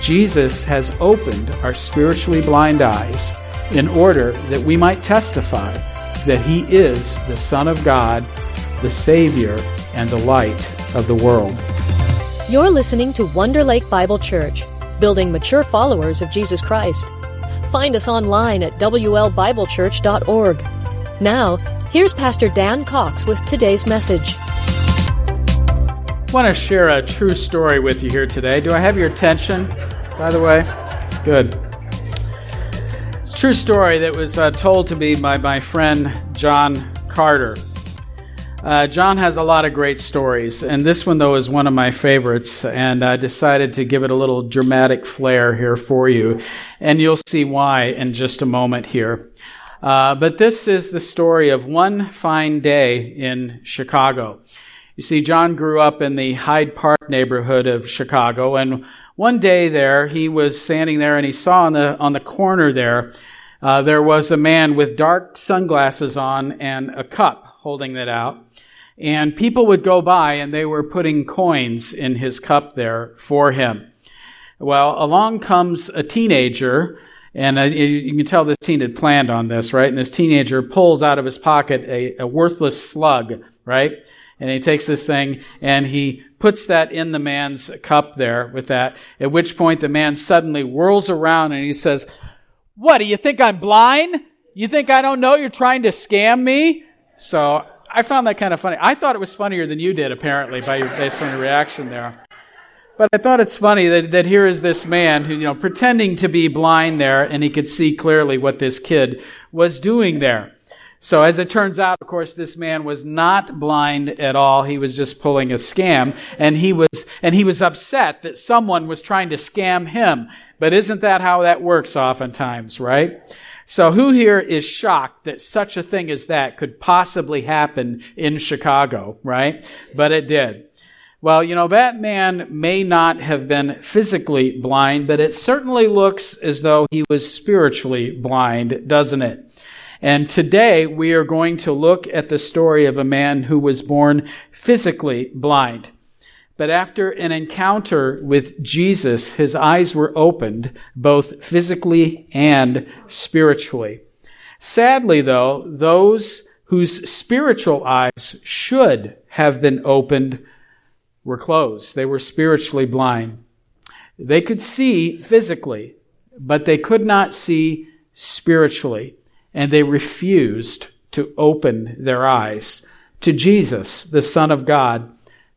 Jesus has opened our spiritually blind eyes in order that we might testify that He is the Son of God, the Savior, and the light of the world. You're listening to Wonder Lake Bible Church, building mature followers of Jesus Christ. Find us online at WLBibleChurch.org. Now, here's Pastor Dan Cox with today's message. Want to share a true story with you here today. Do I have your attention, by the way? Good. It's a true story that was uh, told to me by my friend John Carter. Uh, John has a lot of great stories, and this one, though, is one of my favorites, and I decided to give it a little dramatic flair here for you, and you'll see why in just a moment here. Uh, but this is the story of one fine day in Chicago. You see, John grew up in the Hyde Park neighborhood of Chicago, and one day there, he was standing there and he saw on the, on the corner there, uh, there was a man with dark sunglasses on and a cup holding that out. And people would go by and they were putting coins in his cup there for him. Well, along comes a teenager, and uh, you can tell this teen had planned on this, right? And this teenager pulls out of his pocket a, a worthless slug, right? And he takes this thing and he puts that in the man's cup there with that, at which point the man suddenly whirls around and he says, What, do you think I'm blind? You think I don't know you're trying to scam me? So I found that kind of funny. I thought it was funnier than you did, apparently, by your, based on your reaction there. But I thought it's funny that, that here is this man who, you know, pretending to be blind there, and he could see clearly what this kid was doing there. So as it turns out, of course, this man was not blind at all. He was just pulling a scam, and he was, and he was upset that someone was trying to scam him. But isn't that how that works oftentimes, right? So who here is shocked that such a thing as that could possibly happen in Chicago, right? But it did. Well, you know, that man may not have been physically blind, but it certainly looks as though he was spiritually blind, doesn't it? And today we are going to look at the story of a man who was born physically blind. But after an encounter with Jesus, his eyes were opened, both physically and spiritually. Sadly, though, those whose spiritual eyes should have been opened were closed. They were spiritually blind. They could see physically, but they could not see spiritually. And they refused to open their eyes to Jesus, the Son of God,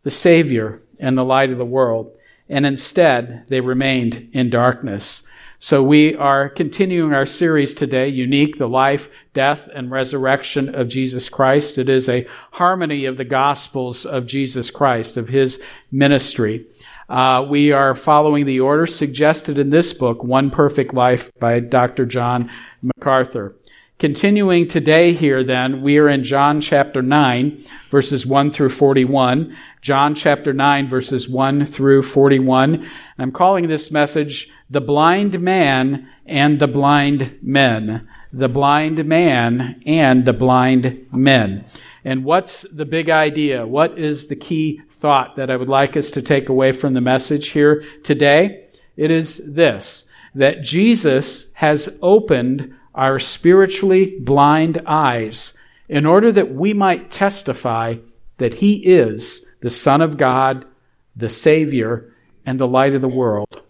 the Savior, and the light of the world. And instead, they remained in darkness. So we are continuing our series today, Unique, the Life, Death, and Resurrection of Jesus Christ. It is a harmony of the Gospels of Jesus Christ, of His ministry. Uh, we are following the order suggested in this book, One Perfect Life by Dr. John MacArthur. Continuing today here then, we are in John chapter 9, verses 1 through 41. John chapter 9, verses 1 through 41. I'm calling this message The Blind Man and the Blind Men. The Blind Man and the Blind Men. And what's the big idea? What is the key thought that I would like us to take away from the message here today? It is this, that Jesus has opened our spiritually blind eyes in order that we might testify that He is the Son of God, the Savior, and the light of the world.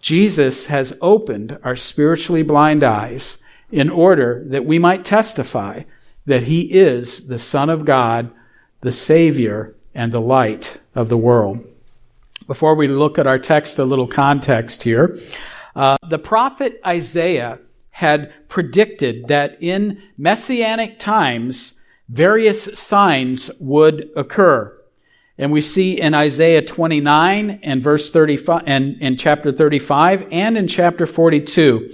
Jesus has opened our spiritually blind eyes in order that we might testify that He is the Son of God, the Savior, and the light of the world. Before we look at our text, a little context here. Uh, the prophet Isaiah had predicted that in messianic times, various signs would occur. And we see in Isaiah 29 and verse 35 and in chapter 35 and in chapter 42,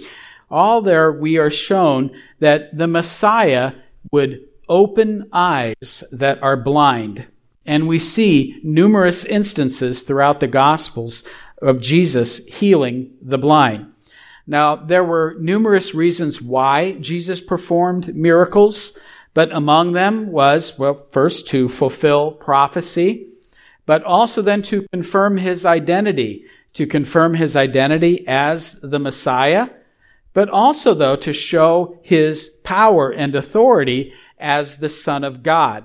all there we are shown that the Messiah would open eyes that are blind. And we see numerous instances throughout the Gospels of Jesus healing the blind. Now, there were numerous reasons why Jesus performed miracles, but among them was, well, first to fulfill prophecy, but also then to confirm his identity. to confirm his identity as the Messiah, but also, though, to show his power and authority as the Son of God.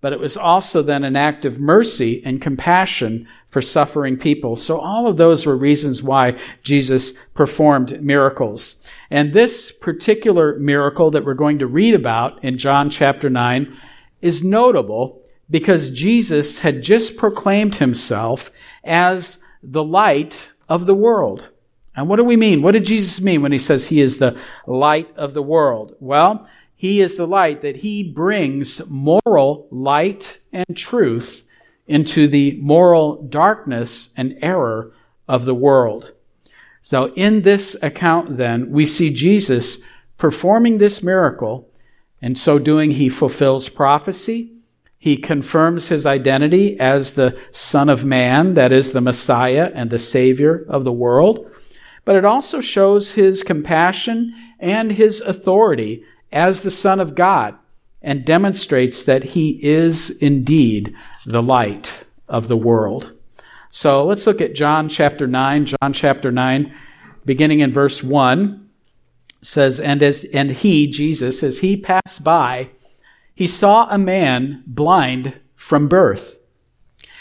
But it was also then an act of mercy and compassion for suffering people. So all of those were reasons why Jesus performed miracles. And this particular miracle that we're going to read about in John chapter 9 is notable because Jesus had just proclaimed himself as the light of the world. And what do we mean? What did Jesus mean when he says he is the light of the world? Well, he is the light that he brings moral light and truth into the moral darkness and error of the world. So in this account then, we see Jesus performing this miracle. and so doing, he fulfills prophecy. He confirms his identity as the Son of Man, that is the Messiah and the Savior of the world. But it also shows his compassion and his authority as the Son of God and demonstrates that he is indeed the light of the world. So let's look at John chapter 9. John chapter 9, beginning in verse 1, says, And as and he, Jesus, as he passed by, he saw a man blind from birth.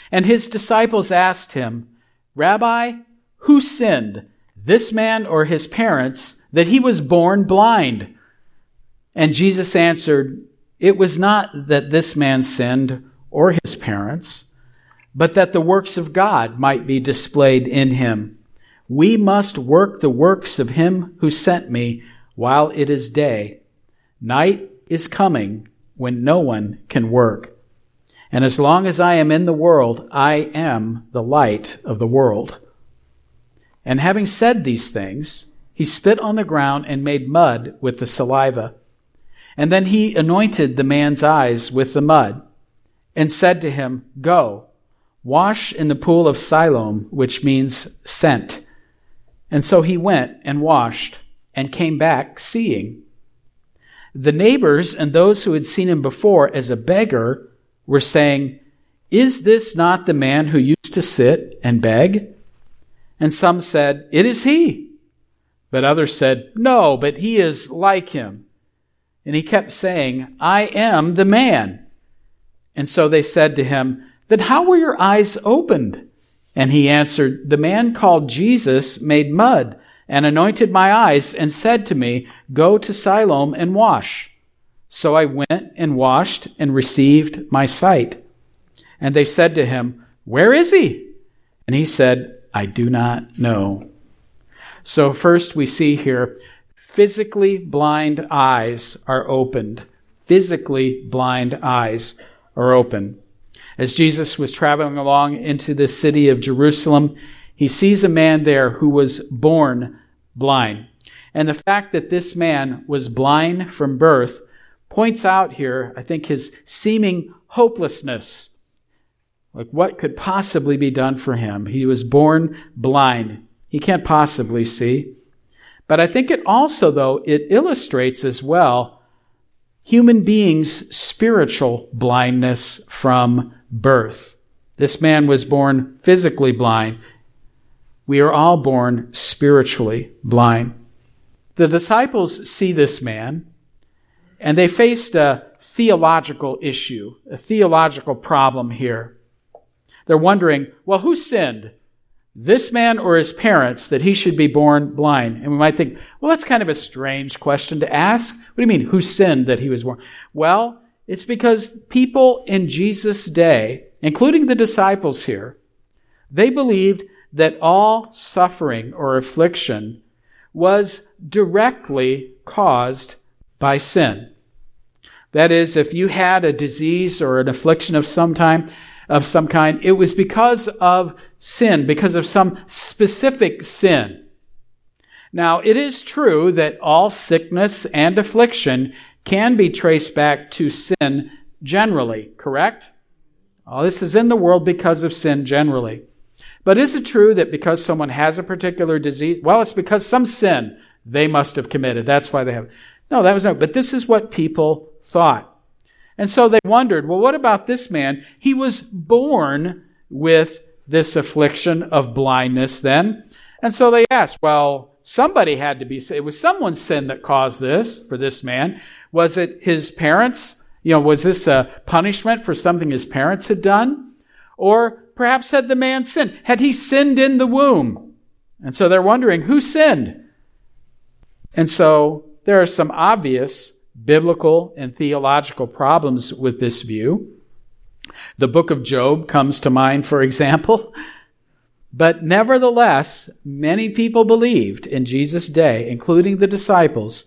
And his disciples asked him, Rabbi, who sinned, this man or his parents, that he was born blind? And Jesus answered, It was not that this man sinned or his parents but that the works of God might be displayed in him. We must work the works of him who sent me while it is day. Night is coming when no one can work. And as long as I am in the world, I am the light of the world. And having said these things, he spit on the ground and made mud with the saliva. And then he anointed the man's eyes with the mud and said to him, Go Wash in the pool of Siloam, which means sent. And so he went and washed and came back seeing. The neighbors and those who had seen him before as a beggar were saying, Is this not the man who used to sit and beg? And some said, It is he. But others said, No, but he is like him. And he kept saying, I am the man. And so they said to him, then how were your eyes opened? And he answered, The man called Jesus made mud and anointed my eyes and said to me, Go to Siloam and wash. So I went and washed and received my sight. And they said to him, Where is he? And he said, I do not know. So first we see here, physically blind eyes are opened. Physically blind eyes are open. As Jesus was traveling along into the city of Jerusalem, he sees a man there who was born blind. And the fact that this man was blind from birth points out here, I think, his seeming hopelessness. Like, what could possibly be done for him? He was born blind. He can't possibly see. But I think it also, though, it illustrates as well human beings' spiritual blindness from birth. This man was born physically blind. We are all born spiritually blind. The disciples see this man and they faced a theological issue, a theological problem here. They're wondering, well, who sinned? This man or his parents that he should be born blind? And we might think, well, that's kind of a strange question to ask. What do you mean, who sinned that he was born? Well, it's because people in Jesus' day, including the disciples here, they believed that all suffering or affliction was directly caused by sin. That is, if you had a disease or an affliction of some time, of some kind, it was because of sin, because of some specific sin. Now, it is true that all sickness and affliction can be traced back to sin generally, correct? All this is in the world because of sin generally. But is it true that because someone has a particular disease, well, it's because some sin they must have committed. That's why they have. No, that was no. But this is what people thought. And so they wondered, well, what about this man? He was born with this affliction of blindness then. And so they asked, well, somebody had to be, it was someone's sin that caused this for this man. Was it his parents? You know, was this a punishment for something his parents had done? Or perhaps had the man sinned? Had he sinned in the womb? And so they're wondering, who sinned? And so there are some obvious biblical and theological problems with this view. The book of Job comes to mind, for example. But nevertheless, many people believed in Jesus' day, including the disciples,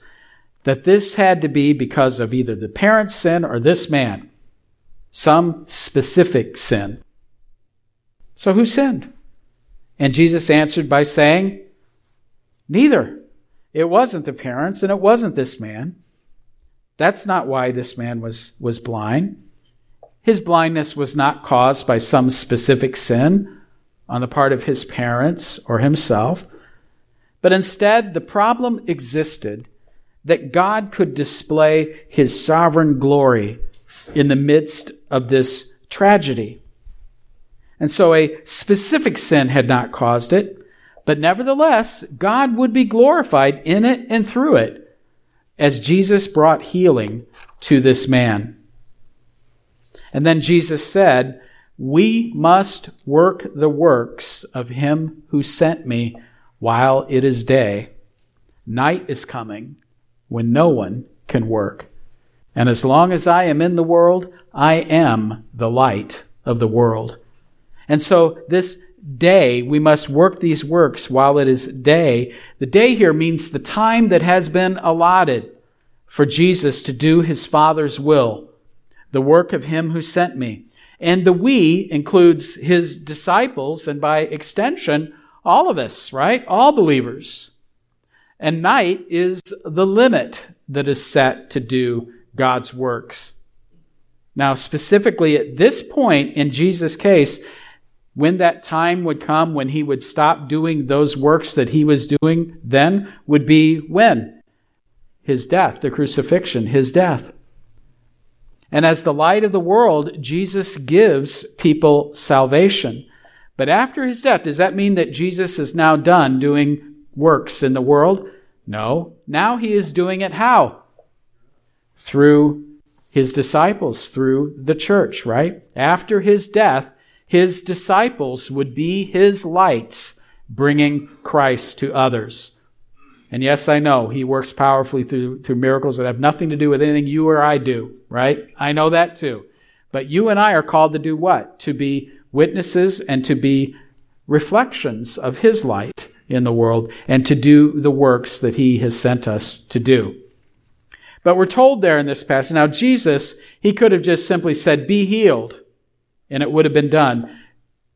that this had to be because of either the parent's sin or this man, some specific sin. So who sinned? And Jesus answered by saying, Neither. It wasn't the parents and it wasn't this man. That's not why this man was, was blind. His blindness was not caused by some specific sin on the part of his parents or himself, but instead the problem existed that God could display his sovereign glory in the midst of this tragedy. And so a specific sin had not caused it, but nevertheless, God would be glorified in it and through it as Jesus brought healing to this man. And then Jesus said, We must work the works of him who sent me while it is day. Night is coming when no one can work. And as long as I am in the world, I am the light of the world. And so this day, we must work these works while it is day. The day here means the time that has been allotted for Jesus to do his Father's will the work of him who sent me. And the we includes his disciples and by extension, all of us, right? All believers. And night is the limit that is set to do God's works. Now, specifically at this point in Jesus' case, when that time would come when he would stop doing those works that he was doing then would be when? His death, the crucifixion, his death. And as the light of the world, Jesus gives people salvation. But after his death, does that mean that Jesus is now done doing works in the world? No. Now he is doing it how? Through his disciples, through the church, right? After his death, his disciples would be his lights, bringing Christ to others. And yes, I know he works powerfully through, through miracles that have nothing to do with anything you or I do, right? I know that too. But you and I are called to do what? To be witnesses and to be reflections of his light in the world and to do the works that he has sent us to do. But we're told there in this passage, now Jesus, he could have just simply said, be healed, and it would have been done.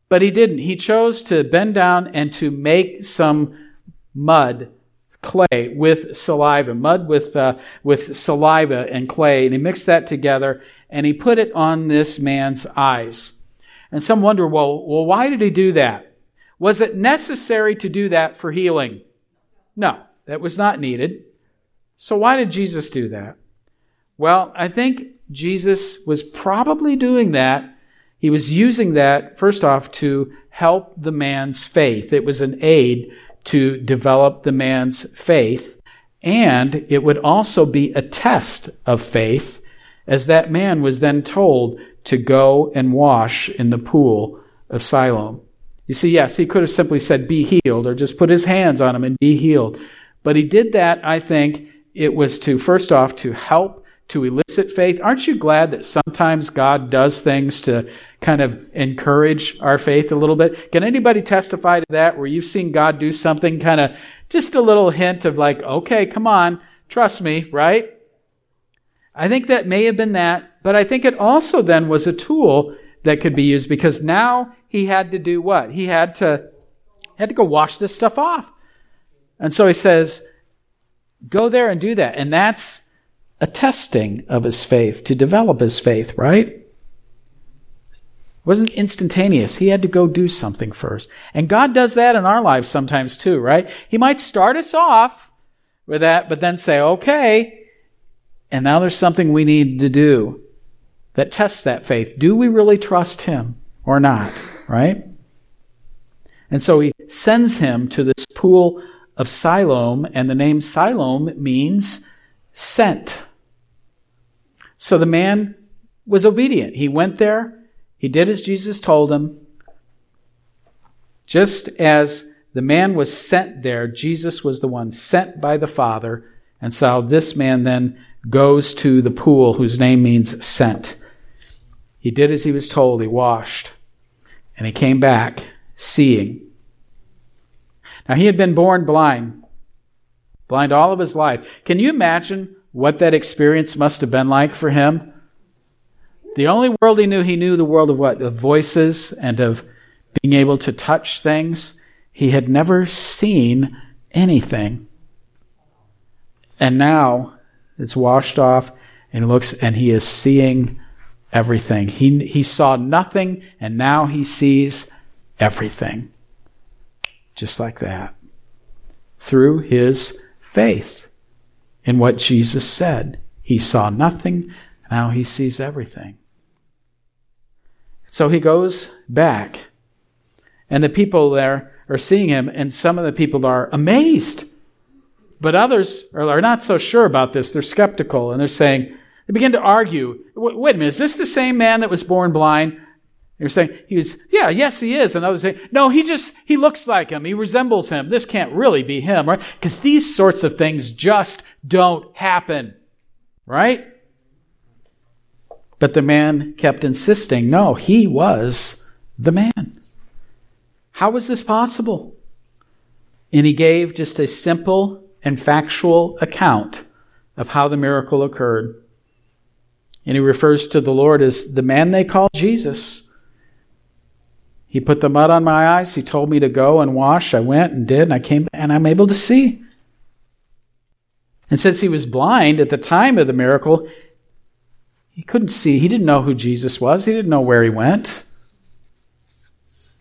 But he didn't. He chose to bend down and to make some mud clay with saliva, mud with, uh, with saliva and clay, and he mixed that together and he put it on this man's eyes. And some wonder, well, well, why did he do that? Was it necessary to do that for healing? No, that was not needed. So why did Jesus do that? Well, I think Jesus was probably doing that. He was using that, first off, to help the man's faith. It was an aid to develop the man's faith, and it would also be a test of faith, as that man was then told to go and wash in the pool of Siloam. You see, yes, he could have simply said, be healed, or just put his hands on him and be healed. But he did that, I think, it was to, first off, to help to elicit faith. Aren't you glad that sometimes God does things to kind of encourage our faith a little bit? Can anybody testify to that where you've seen God do something kind of just a little hint of like, okay, come on, trust me, right? I think that may have been that, but I think it also then was a tool that could be used because now he had to do what? He had to had to go wash this stuff off. And so he says, go there and do that. And that's a testing of his faith to develop his faith, right? It wasn't instantaneous. He had to go do something first. And God does that in our lives sometimes too, right? He might start us off with that, but then say, okay, and now there's something we need to do that tests that faith. Do we really trust Him or not, right? And so he sends him to this pool of Siloam, and the name Siloam means sent. So the man was obedient. He went there, he did as Jesus told him. Just as the man was sent there, Jesus was the one sent by the Father. And so this man then goes to the pool whose name means sent. He did as he was told, he washed, and he came back seeing. Now he had been born blind, blind all of his life. Can you imagine what that experience must have been like for him? The only world he knew, he knew the world of what? Of voices and of being able to touch things. He had never seen anything. And now it's washed off and looks and he is seeing everything. He, he saw nothing and now he sees everything. Just like that. Through his faith in what Jesus said. He saw nothing, now he sees everything. So he goes back, and the people there are seeing him, and some of the people are amazed. But others are not so sure about this. They're skeptical, and they're saying, they begin to argue wait a minute, is this the same man that was born blind? They're saying, he was, yeah, yes, he is. And others say, no, he just, he looks like him. He resembles him. This can't really be him, right? Because these sorts of things just don't happen, right? But the man kept insisting, no, he was the man. How was this possible? And he gave just a simple and factual account of how the miracle occurred. And he refers to the Lord as the man they call Jesus. He put the mud on my eyes. He told me to go and wash. I went and did, and I came and I'm able to see. And since he was blind at the time of the miracle, he couldn't see. He didn't know who Jesus was. He didn't know where he went.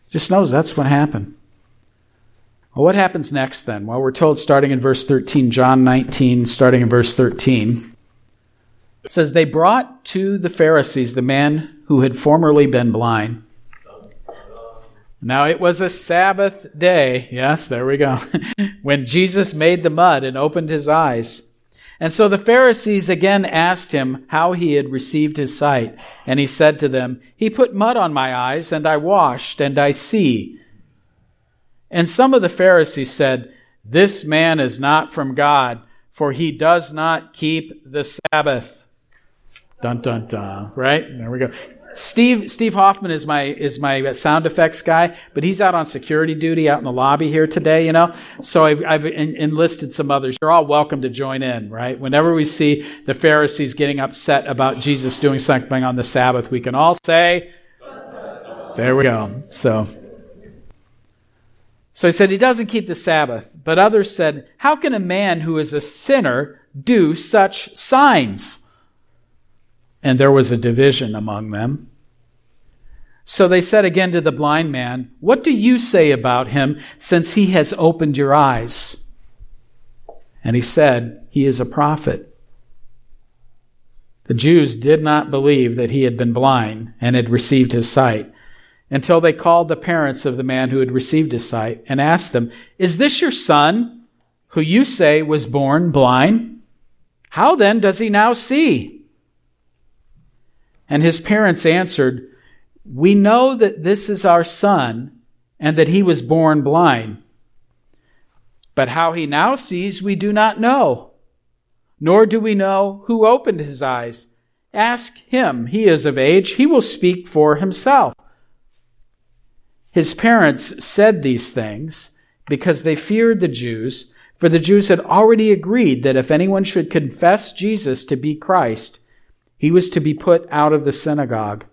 Just knows that's what happened. Well, what happens next then? Well, we're told starting in verse 13, John 19, starting in verse 13. Says, They brought to the Pharisees the man who had formerly been blind. Now it was a Sabbath day. Yes, there we go. when Jesus made the mud and opened his eyes. And so the Pharisees again asked him how he had received his sight. And he said to them, He put mud on my eyes, and I washed, and I see. And some of the Pharisees said, This man is not from God, for he does not keep the Sabbath. Dun dun dun. Right? There we go. Steve Steve Hoffman is my is my sound effects guy, but he's out on security duty out in the lobby here today. You know, so I've, I've enlisted some others. You're all welcome to join in, right? Whenever we see the Pharisees getting upset about Jesus doing something on the Sabbath, we can all say, "There we go." So. So he said he doesn't keep the Sabbath, but others said, How can a man who is a sinner do such signs? And there was a division among them. So they said again to the blind man, What do you say about him since he has opened your eyes? And he said, He is a prophet. The Jews did not believe that he had been blind and had received his sight until they called the parents of the man who had received his sight and asked them, Is this your son who you say was born blind? How then does he now see? And his parents answered, We know that this is our son and that he was born blind. But how he now sees, we do not know, nor do we know who opened his eyes. Ask him. He is of age. He will speak for himself. His parents said these things because they feared the Jews, for the Jews had already agreed that if anyone should confess Jesus to be Christ, he was to be put out of the synagogue.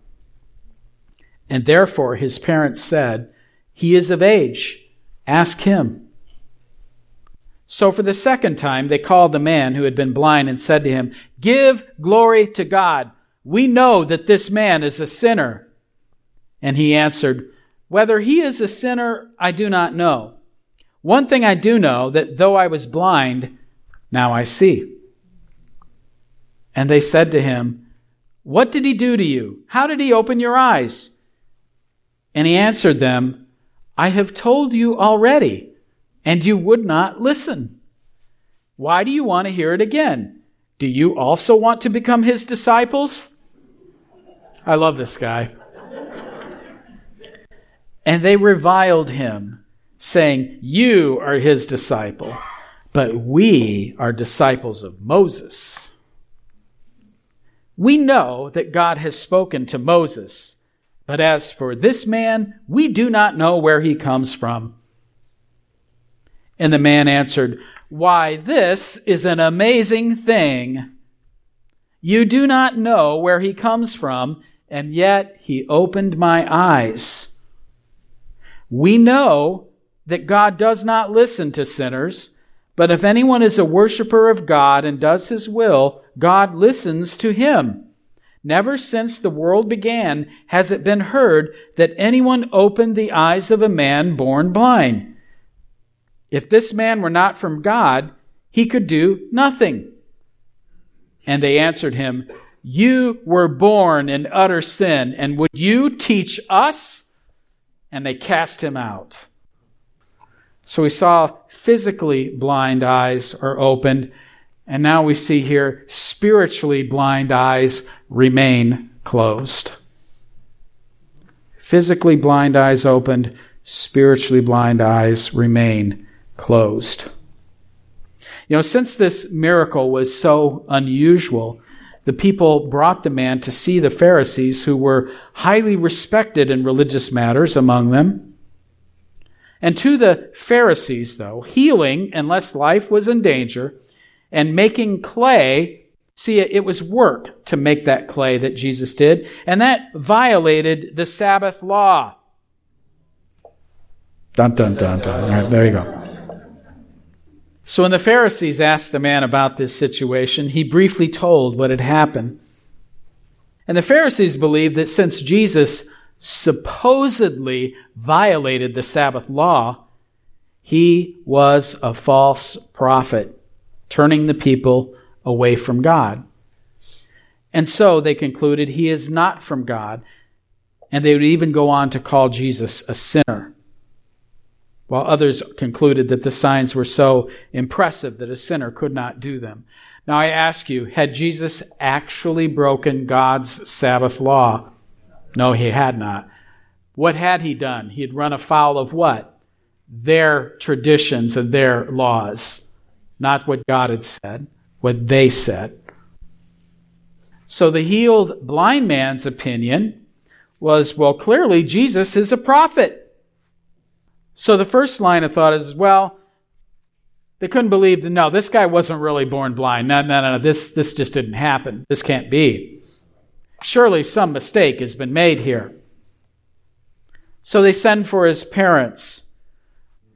And therefore his parents said, He is of age. Ask him. So for the second time they called the man who had been blind and said to him, Give glory to God. We know that this man is a sinner. And he answered, Whether he is a sinner, I do not know. One thing I do know, that though I was blind, now I see. And they said to him, What did he do to you? How did he open your eyes? And he answered them, I have told you already, and you would not listen. Why do you want to hear it again? Do you also want to become his disciples? I love this guy. And they reviled him, saying, You are his disciple, but we are disciples of Moses. We know that God has spoken to Moses, but as for this man, we do not know where he comes from. And the man answered, Why, this is an amazing thing. You do not know where he comes from, and yet he opened my eyes. We know that God does not listen to sinners, but if anyone is a worshiper of God and does his will, God listens to him. Never since the world began has it been heard that anyone opened the eyes of a man born blind. If this man were not from God, he could do nothing. And they answered him, You were born in utter sin, and would you teach us? and they cast him out. So we saw physically blind eyes are opened, and now we see here spiritually blind eyes remain closed. Physically blind eyes opened, spiritually blind eyes remain closed. You know, since this miracle was so unusual, the people brought the man to see the Pharisees, who were highly respected in religious matters among them. And to the Pharisees, though, healing, unless life was in danger, and making clay, see, it was work to make that clay that Jesus did, and that violated the Sabbath law. Dun, dun, dun, dun. All right, there you go. So when the Pharisees asked the man about this situation, he briefly told what had happened. And the Pharisees believed that since Jesus supposedly violated the Sabbath law, he was a false prophet, turning the people away from God. And so they concluded he is not from God, and they would even go on to call Jesus a sinner while others concluded that the signs were so impressive that a sinner could not do them. Now I ask you, had Jesus actually broken God's Sabbath law? No, he had not. What had he done? He had run afoul of what? Their traditions and their laws, not what God had said, what they said. So the healed blind man's opinion was well, clearly Jesus is a prophet. So the first line of thought is, well, they couldn't believe that, no, this guy wasn't really born blind. No, no, no, no, this, this just didn't happen. This can't be. Surely some mistake has been made here. So they send for his parents,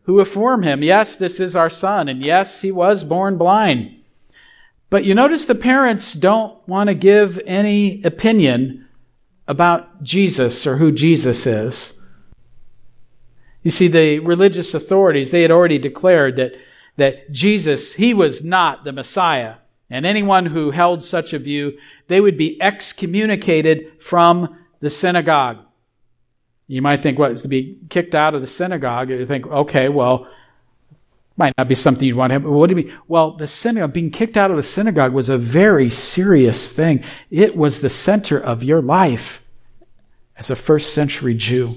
who inform him, yes, this is our son, and yes, he was born blind. But you notice the parents don't want to give any opinion about Jesus or who Jesus is. You see, the religious authorities, they had already declared that, that Jesus, he was not the Messiah. And anyone who held such a view, they would be excommunicated from the synagogue. You might think, what, is to be kicked out of the synagogue? You think, okay, well, might not be something you'd want to have. What do you mean? Well, the synagogue, being kicked out of the synagogue was a very serious thing. It was the center of your life as a first century Jew.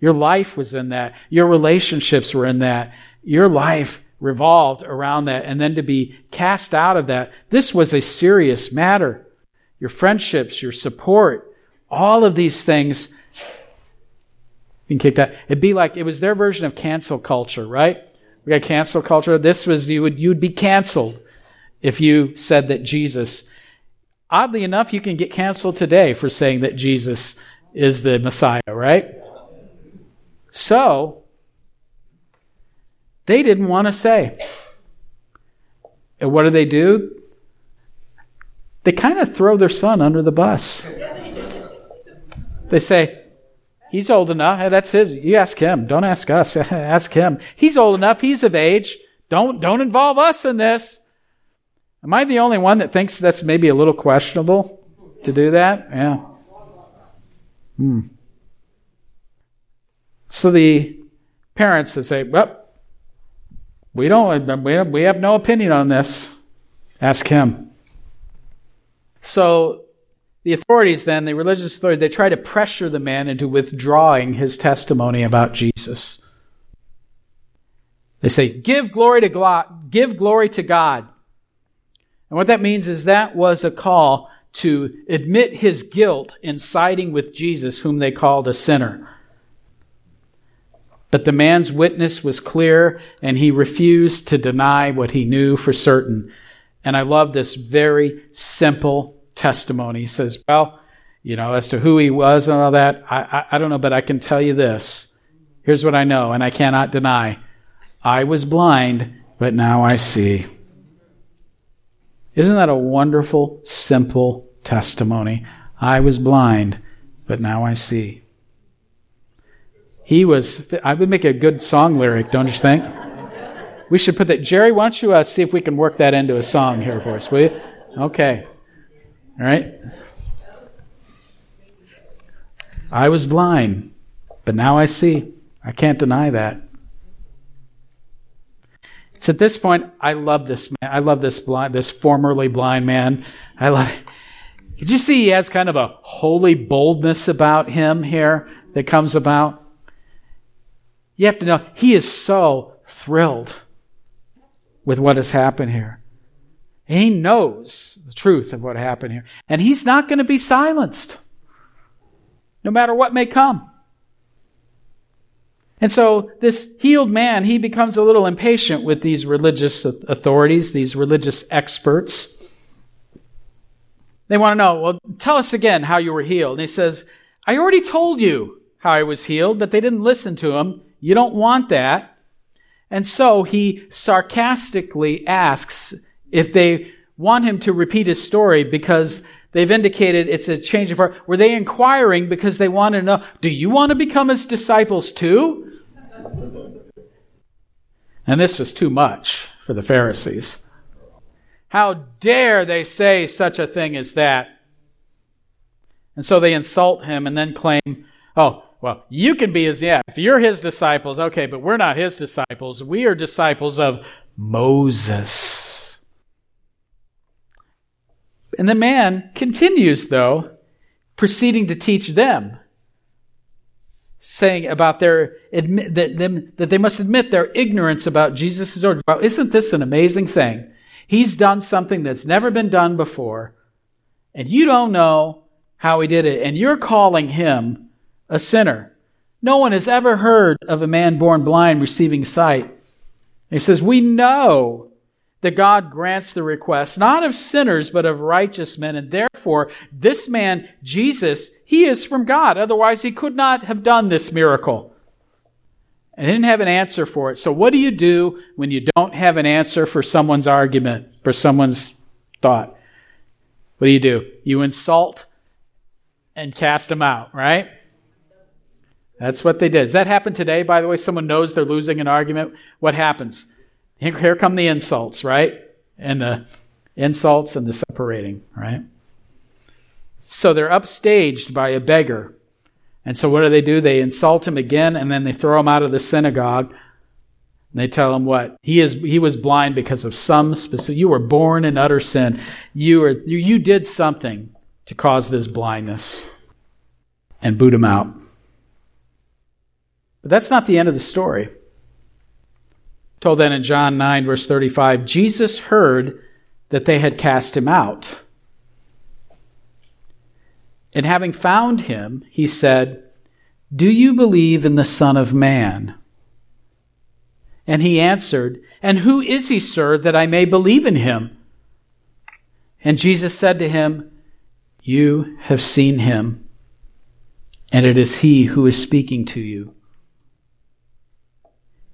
Your life was in that. Your relationships were in that. Your life revolved around that. And then to be cast out of that, this was a serious matter. Your friendships, your support, all of these things being kicked out. It'd be like it was their version of cancel culture, right? We got cancel culture. This was you would you'd be canceled if you said that Jesus. Oddly enough, you can get canceled today for saying that Jesus is the Messiah, right? So, they didn't want to say. And what do they do? They kind of throw their son under the bus. They say, He's old enough. That's his. You ask him. Don't ask us. ask him. He's old enough. He's of age. Don't, don't involve us in this. Am I the only one that thinks that's maybe a little questionable to do that? Yeah. Hmm. So the parents would say, Well, we don't, we have no opinion on this. Ask him. So the authorities then, the religious authorities, they try to pressure the man into withdrawing his testimony about Jesus. They say, give glory to God, give glory to God. And what that means is that was a call to admit his guilt in siding with Jesus, whom they called a sinner. But the man's witness was clear, and he refused to deny what he knew for certain. And I love this very simple testimony. He says, Well, you know, as to who he was and all that, I, I, I don't know, but I can tell you this. Here's what I know, and I cannot deny. I was blind, but now I see. Isn't that a wonderful, simple testimony? I was blind, but now I see. He was, I would make a good song lyric, don't you think? We should put that. Jerry, why don't you uh, see if we can work that into a song here for us, will you? Okay. All right. I was blind, but now I see. I can't deny that. It's at this point I love this man. I love this blind, this formerly blind man. I love. Did you see he has kind of a holy boldness about him here that comes about? You have to know, he is so thrilled with what has happened here. He knows the truth of what happened here. And he's not going to be silenced, no matter what may come. And so this healed man, he becomes a little impatient with these religious authorities, these religious experts. They want to know, well, tell us again how you were healed. And he says, I already told you how I was healed, but they didn't listen to him. You don't want that. And so he sarcastically asks if they want him to repeat his story because they've indicated it's a change of heart. Were they inquiring because they want to know, do you want to become his disciples too? And this was too much for the Pharisees. How dare they say such a thing as that? And so they insult him and then claim, oh, well, you can be his, yeah, if you're his disciples, okay, but we're not his disciples. We are disciples of Moses. And the man continues, though, proceeding to teach them, saying about their, admit, that, them, that they must admit their ignorance about Jesus' order. Well, isn't this an amazing thing? He's done something that's never been done before, and you don't know how he did it, and you're calling him a sinner. No one has ever heard of a man born blind receiving sight. He says, We know that God grants the request, not of sinners, but of righteous men. And therefore, this man, Jesus, he is from God. Otherwise, he could not have done this miracle. And didn't have an answer for it. So what do you do when you don't have an answer for someone's argument, for someone's thought? What do you do? You insult and cast them out, right? That's what they did. Does that happen today, by the way? Someone knows they're losing an argument. What happens? Here come the insults, right? And the insults and the separating, right? So they're upstaged by a beggar. And so what do they do? They insult him again and then they throw him out of the synagogue. And they tell him what? He is he was blind because of some specific you were born in utter sin. You were you, you did something to cause this blindness. And boot him out. But that's not the end of the story. Told then in John 9, verse 35, Jesus heard that they had cast him out. And having found him, he said, Do you believe in the Son of Man? And he answered, And who is he, sir, that I may believe in him? And Jesus said to him, You have seen him, and it is he who is speaking to you.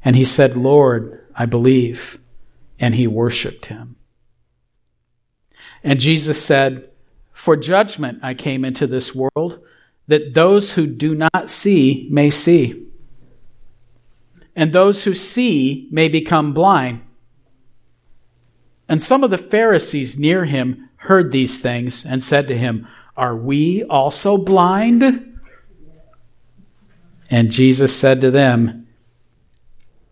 And he said, Lord, I believe. And he worshiped him. And Jesus said, For judgment I came into this world, that those who do not see may see, and those who see may become blind. And some of the Pharisees near him heard these things and said to him, Are we also blind? And Jesus said to them,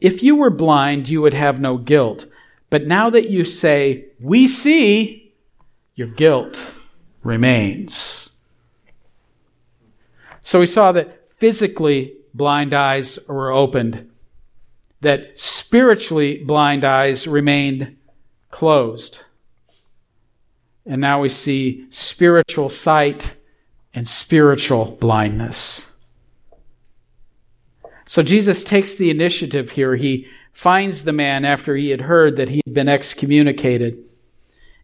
If you were blind, you would have no guilt. But now that you say, We see, your guilt remains. So we saw that physically blind eyes were opened, that spiritually blind eyes remained closed. And now we see spiritual sight and spiritual blindness. So Jesus takes the initiative here. He finds the man after he had heard that he had been excommunicated.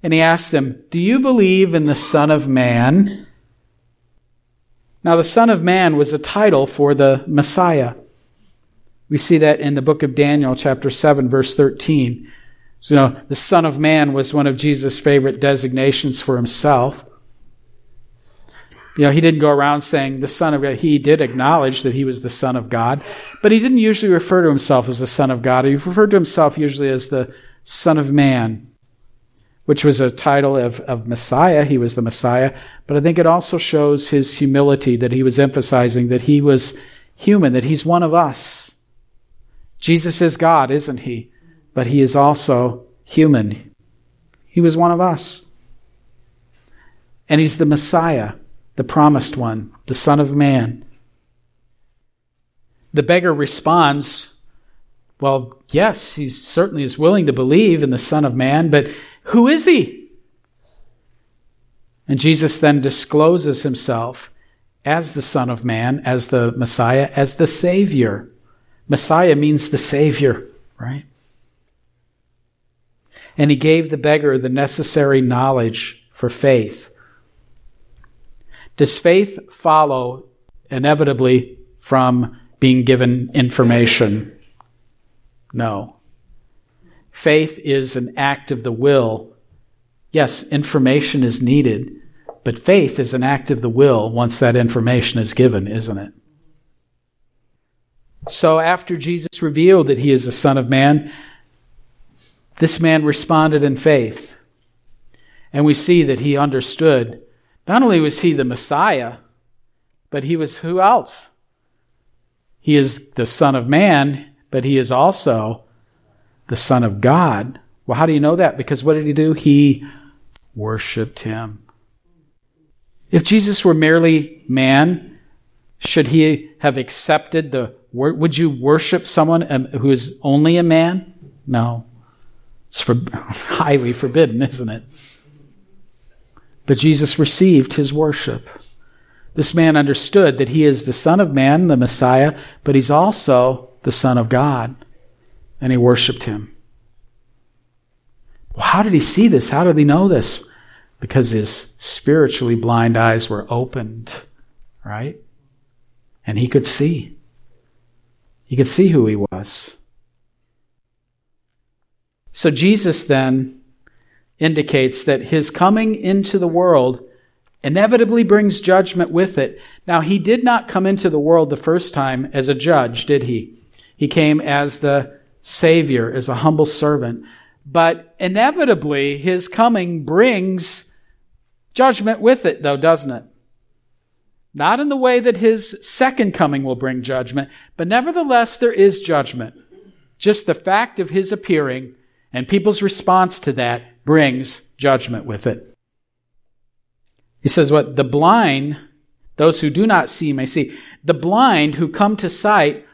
And he asks him, Do you believe in the Son of Man? Now, the Son of Man was a title for the Messiah. We see that in the book of Daniel, chapter 7, verse 13. So, you know, the Son of Man was one of Jesus' favorite designations for himself. You know, he didn't go around saying the Son of God. He did acknowledge that he was the Son of God, but he didn't usually refer to himself as the Son of God. He referred to himself usually as the Son of Man, which was a title of, of Messiah. He was the Messiah, but I think it also shows his humility that he was emphasizing that he was human, that he's one of us. Jesus is God, isn't he? But he is also human. He was one of us. And he's the Messiah the promised one, the Son of Man. The beggar responds, Well, yes, he certainly is willing to believe in the Son of Man, but who is he? And Jesus then discloses himself as the Son of Man, as the Messiah, as the Savior. Messiah means the Savior, right? And he gave the beggar the necessary knowledge for faith. Does faith follow inevitably from being given information? No. Faith is an act of the will. Yes, information is needed, but faith is an act of the will once that information is given, isn't it? So after Jesus revealed that he is the Son of Man, this man responded in faith. And we see that he understood not only was he the Messiah, but he was who else? He is the Son of Man, but he is also the Son of God. Well, how do you know that? Because what did he do? He worshiped him. If Jesus were merely man, should he have accepted the would you worship someone um, who is only a man? No. It's for, highly forbidden, isn't it? But Jesus received his worship. This man understood that he is the Son of Man, the Messiah, but he's also the Son of God. And he worshiped him. Well, how did he see this? How did he know this? Because his spiritually blind eyes were opened, right? And he could see. He could see who he was. So Jesus then indicates that his coming into the world inevitably brings judgment with it. Now, he did not come into the world the first time as a judge, did he? He came as the Savior, as a humble servant. But inevitably, his coming brings judgment with it, though, doesn't it? Not in the way that his second coming will bring judgment, but nevertheless, there is judgment. Just the fact of his appearing and people's response to that brings judgment with it. He says, What the blind, those who do not see, may see. The blind who come to sight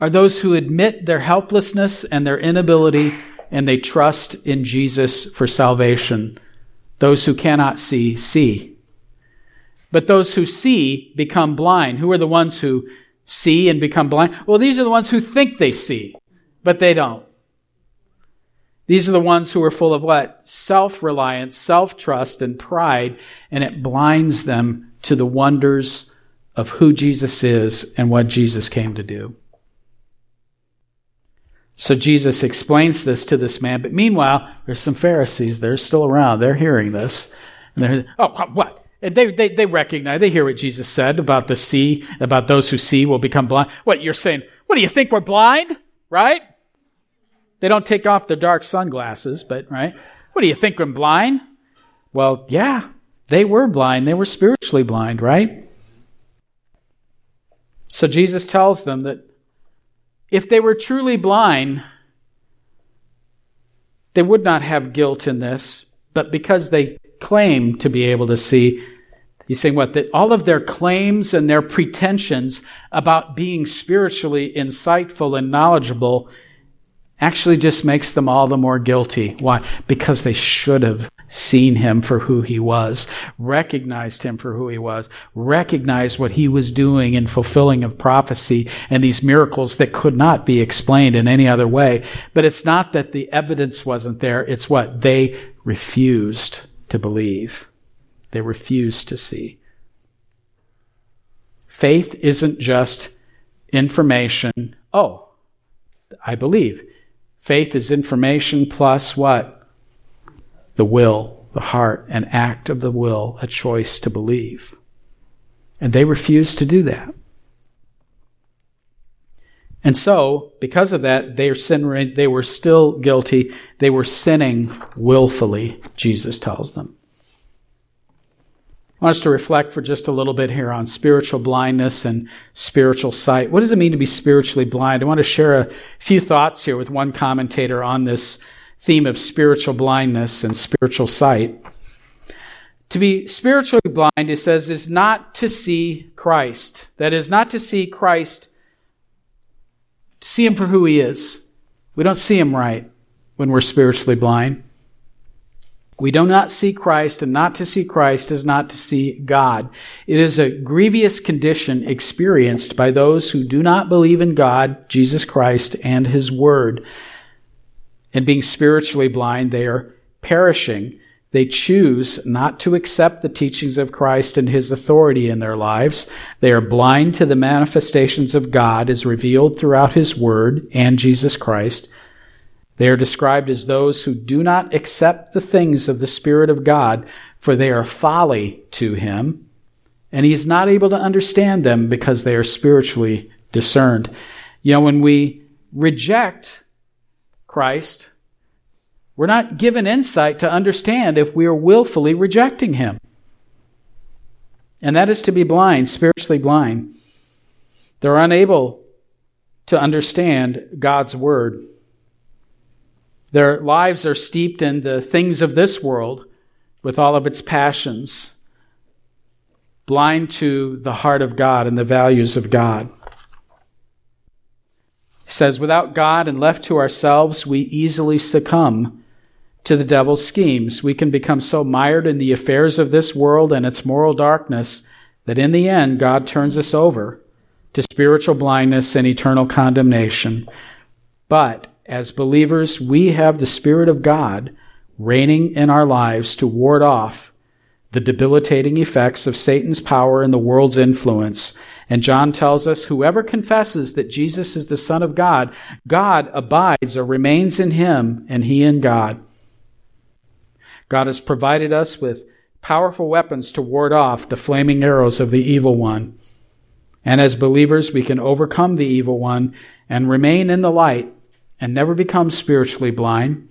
are those who admit their helplessness and their inability and they trust in Jesus for salvation. Those who cannot see, see. But those who see become blind. Who are the ones who see and become blind? Well, these are the ones who think they see, but they don't. These are the ones who are full of what? Self reliance, self trust, and pride, and it blinds them to the wonders of who Jesus is and what Jesus came to do. So Jesus explains this to this man, but meanwhile, there's some Pharisees. They're still around. They're hearing this. And they're, oh, what? And they, they, they recognize, they hear what Jesus said about the see, about those who see will become blind. What, you're saying, what do you think we're blind? Right? They don't take off their dark sunglasses, but, right? What do you think, I'm blind? Well, yeah, they were blind. They were spiritually blind, right? So Jesus tells them that if they were truly blind, they would not have guilt in this, but because they claim to be able to see, he's saying what? That all of their claims and their pretensions about being spiritually insightful and knowledgeable actually just makes them all the more guilty. Why? Because they should have seen him for who he was, recognized him for who he was, recognized what he was doing in fulfilling of prophecy and these miracles that could not be explained in any other way. But it's not that the evidence wasn't there. It's what they refused to believe. They refused to see. Faith isn't just information. Oh, I believe. Faith is information plus what? The will, the heart, an act of the will, a choice to believe. And they refused to do that. And so, because of that, they, sin, they were still guilty. They were sinning willfully, Jesus tells them. I want us to reflect for just a little bit here on spiritual blindness and spiritual sight. What does it mean to be spiritually blind? I want to share a few thoughts here with one commentator on this theme of spiritual blindness and spiritual sight. To be spiritually blind, it says, is not to see Christ. That is, not to see Christ, to see him for who he is. We don't see him right when we're spiritually blind. We do not see Christ, and not to see Christ is not to see God. It is a grievous condition experienced by those who do not believe in God, Jesus Christ, and His Word. And being spiritually blind, they are perishing. They choose not to accept the teachings of Christ and His authority in their lives. They are blind to the manifestations of God as revealed throughout His Word and Jesus Christ. They are described as those who do not accept the things of the Spirit of God, for they are folly to him, and he is not able to understand them because they are spiritually discerned. You know, when we reject Christ, we're not given insight to understand if we are willfully rejecting him. And that is to be blind, spiritually blind. They're unable to understand God's word. Their lives are steeped in the things of this world with all of its passions, blind to the heart of God and the values of God. He says, without God and left to ourselves, we easily succumb to the devil's schemes. We can become so mired in the affairs of this world and its moral darkness that in the end, God turns us over to spiritual blindness and eternal condemnation. But as believers, we have the Spirit of God reigning in our lives to ward off the debilitating effects of Satan's power and the world's influence. And John tells us whoever confesses that Jesus is the Son of God, God abides or remains in him, and he in God. God has provided us with powerful weapons to ward off the flaming arrows of the evil one. And as believers, we can overcome the evil one and remain in the light and never become spiritually blind.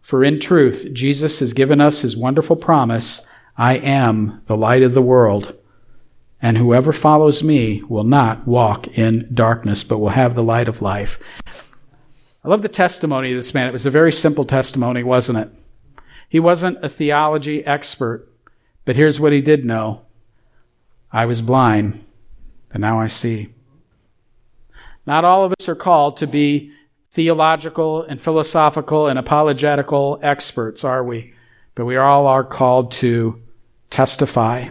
For in truth, Jesus has given us his wonderful promise I am the light of the world, and whoever follows me will not walk in darkness, but will have the light of life. I love the testimony of this man. It was a very simple testimony, wasn't it? He wasn't a theology expert, but here's what he did know I was blind, but now I see. Not all of us are called to be theological and philosophical and apologetical experts, are we? But we all are called to testify.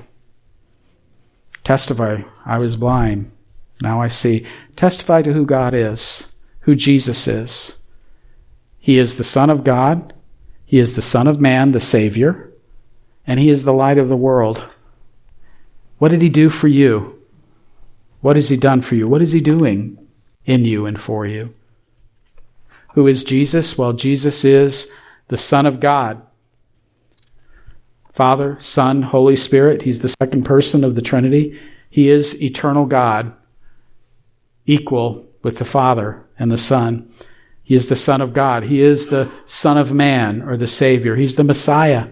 Testify. I was blind. Now I see. Testify to who God is, who Jesus is. He is the Son of God. He is the Son of Man, the Savior. And He is the light of the world. What did He do for you? What has He done for you? What is He doing in you and for you? Who is Jesus? Well, Jesus is the Son of God. Father, Son, Holy Spirit. He's the second person of the Trinity. He is eternal God, equal with the Father and the Son. He is the Son of God. He is the Son of Man or the Savior. He's the Messiah.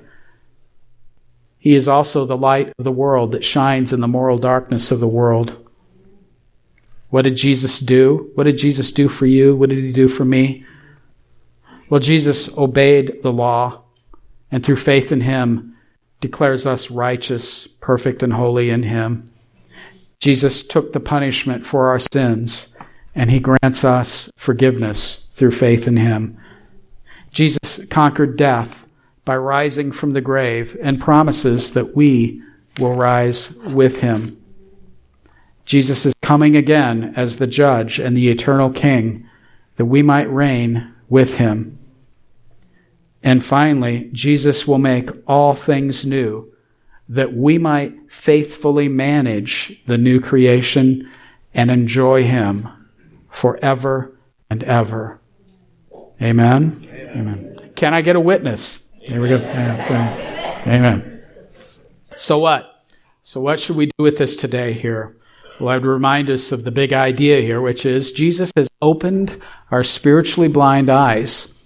He is also the light of the world that shines in the moral darkness of the world. What did Jesus do? What did Jesus do for you? What did he do for me? Well, Jesus obeyed the law and through faith in him declares us righteous, perfect, and holy in him. Jesus took the punishment for our sins and he grants us forgiveness through faith in him. Jesus conquered death by rising from the grave and promises that we will rise with him. Jesus is coming again as the judge and the eternal king that we might reign with him. And finally, Jesus will make all things new that we might faithfully manage the new creation and enjoy him forever and ever. Amen. Amen. Amen. Can I get a witness? Here we go. Amen. So what? So what should we do with this today here? Well, I'd remind us of the big idea here, which is Jesus has opened our spiritually blind eyes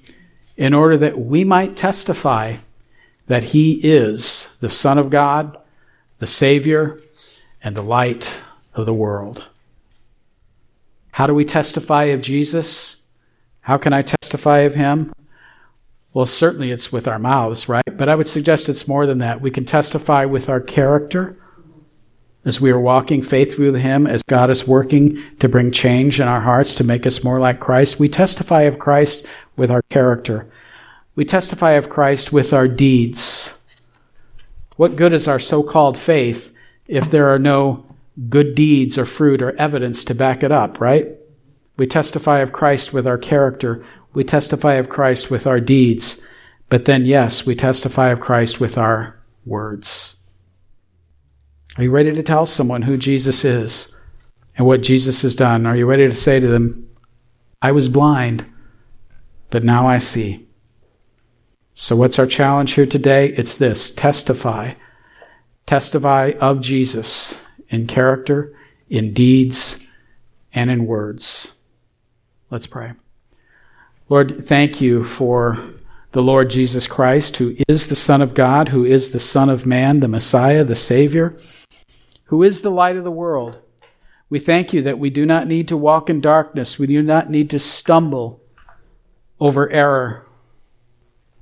in order that we might testify that he is the Son of God, the Savior, and the light of the world. How do we testify of Jesus? How can I testify of him? Well, certainly it's with our mouths, right? But I would suggest it's more than that. We can testify with our character as we are walking faithfully with Him, as God is working to bring change in our hearts to make us more like Christ. We testify of Christ with our character. We testify of Christ with our deeds. What good is our so called faith if there are no good deeds or fruit or evidence to back it up, right? We testify of Christ with our character. We testify of Christ with our deeds. But then, yes, we testify of Christ with our words. Are you ready to tell someone who Jesus is and what Jesus has done? Are you ready to say to them, I was blind, but now I see? So, what's our challenge here today? It's this testify. Testify of Jesus in character, in deeds, and in words. Let's pray. Lord, thank you for the Lord Jesus Christ, who is the Son of God, who is the Son of Man, the Messiah, the Savior who is the light of the world. We thank you that we do not need to walk in darkness. We do not need to stumble over error,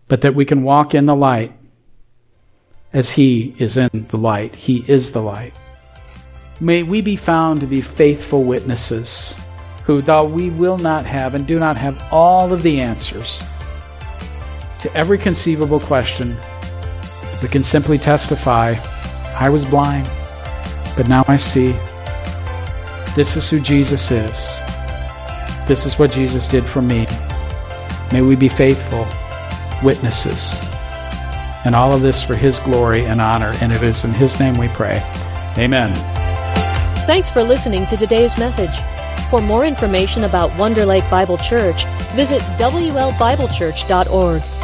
but that we can walk in the light as He is in the light. He is the light. May we be found to be faithful witnesses who, though we will not have and do not have all of the answers to every conceivable question, we can simply testify I was blind but now I see this is who Jesus is. This is what Jesus did for me. May we be faithful witnesses. And all of this for His glory and honor. And it is in His name we pray. Amen. Thanks for listening to today's message. For more information about Wonder Lake Bible Church, visit WLBibleChurch.org.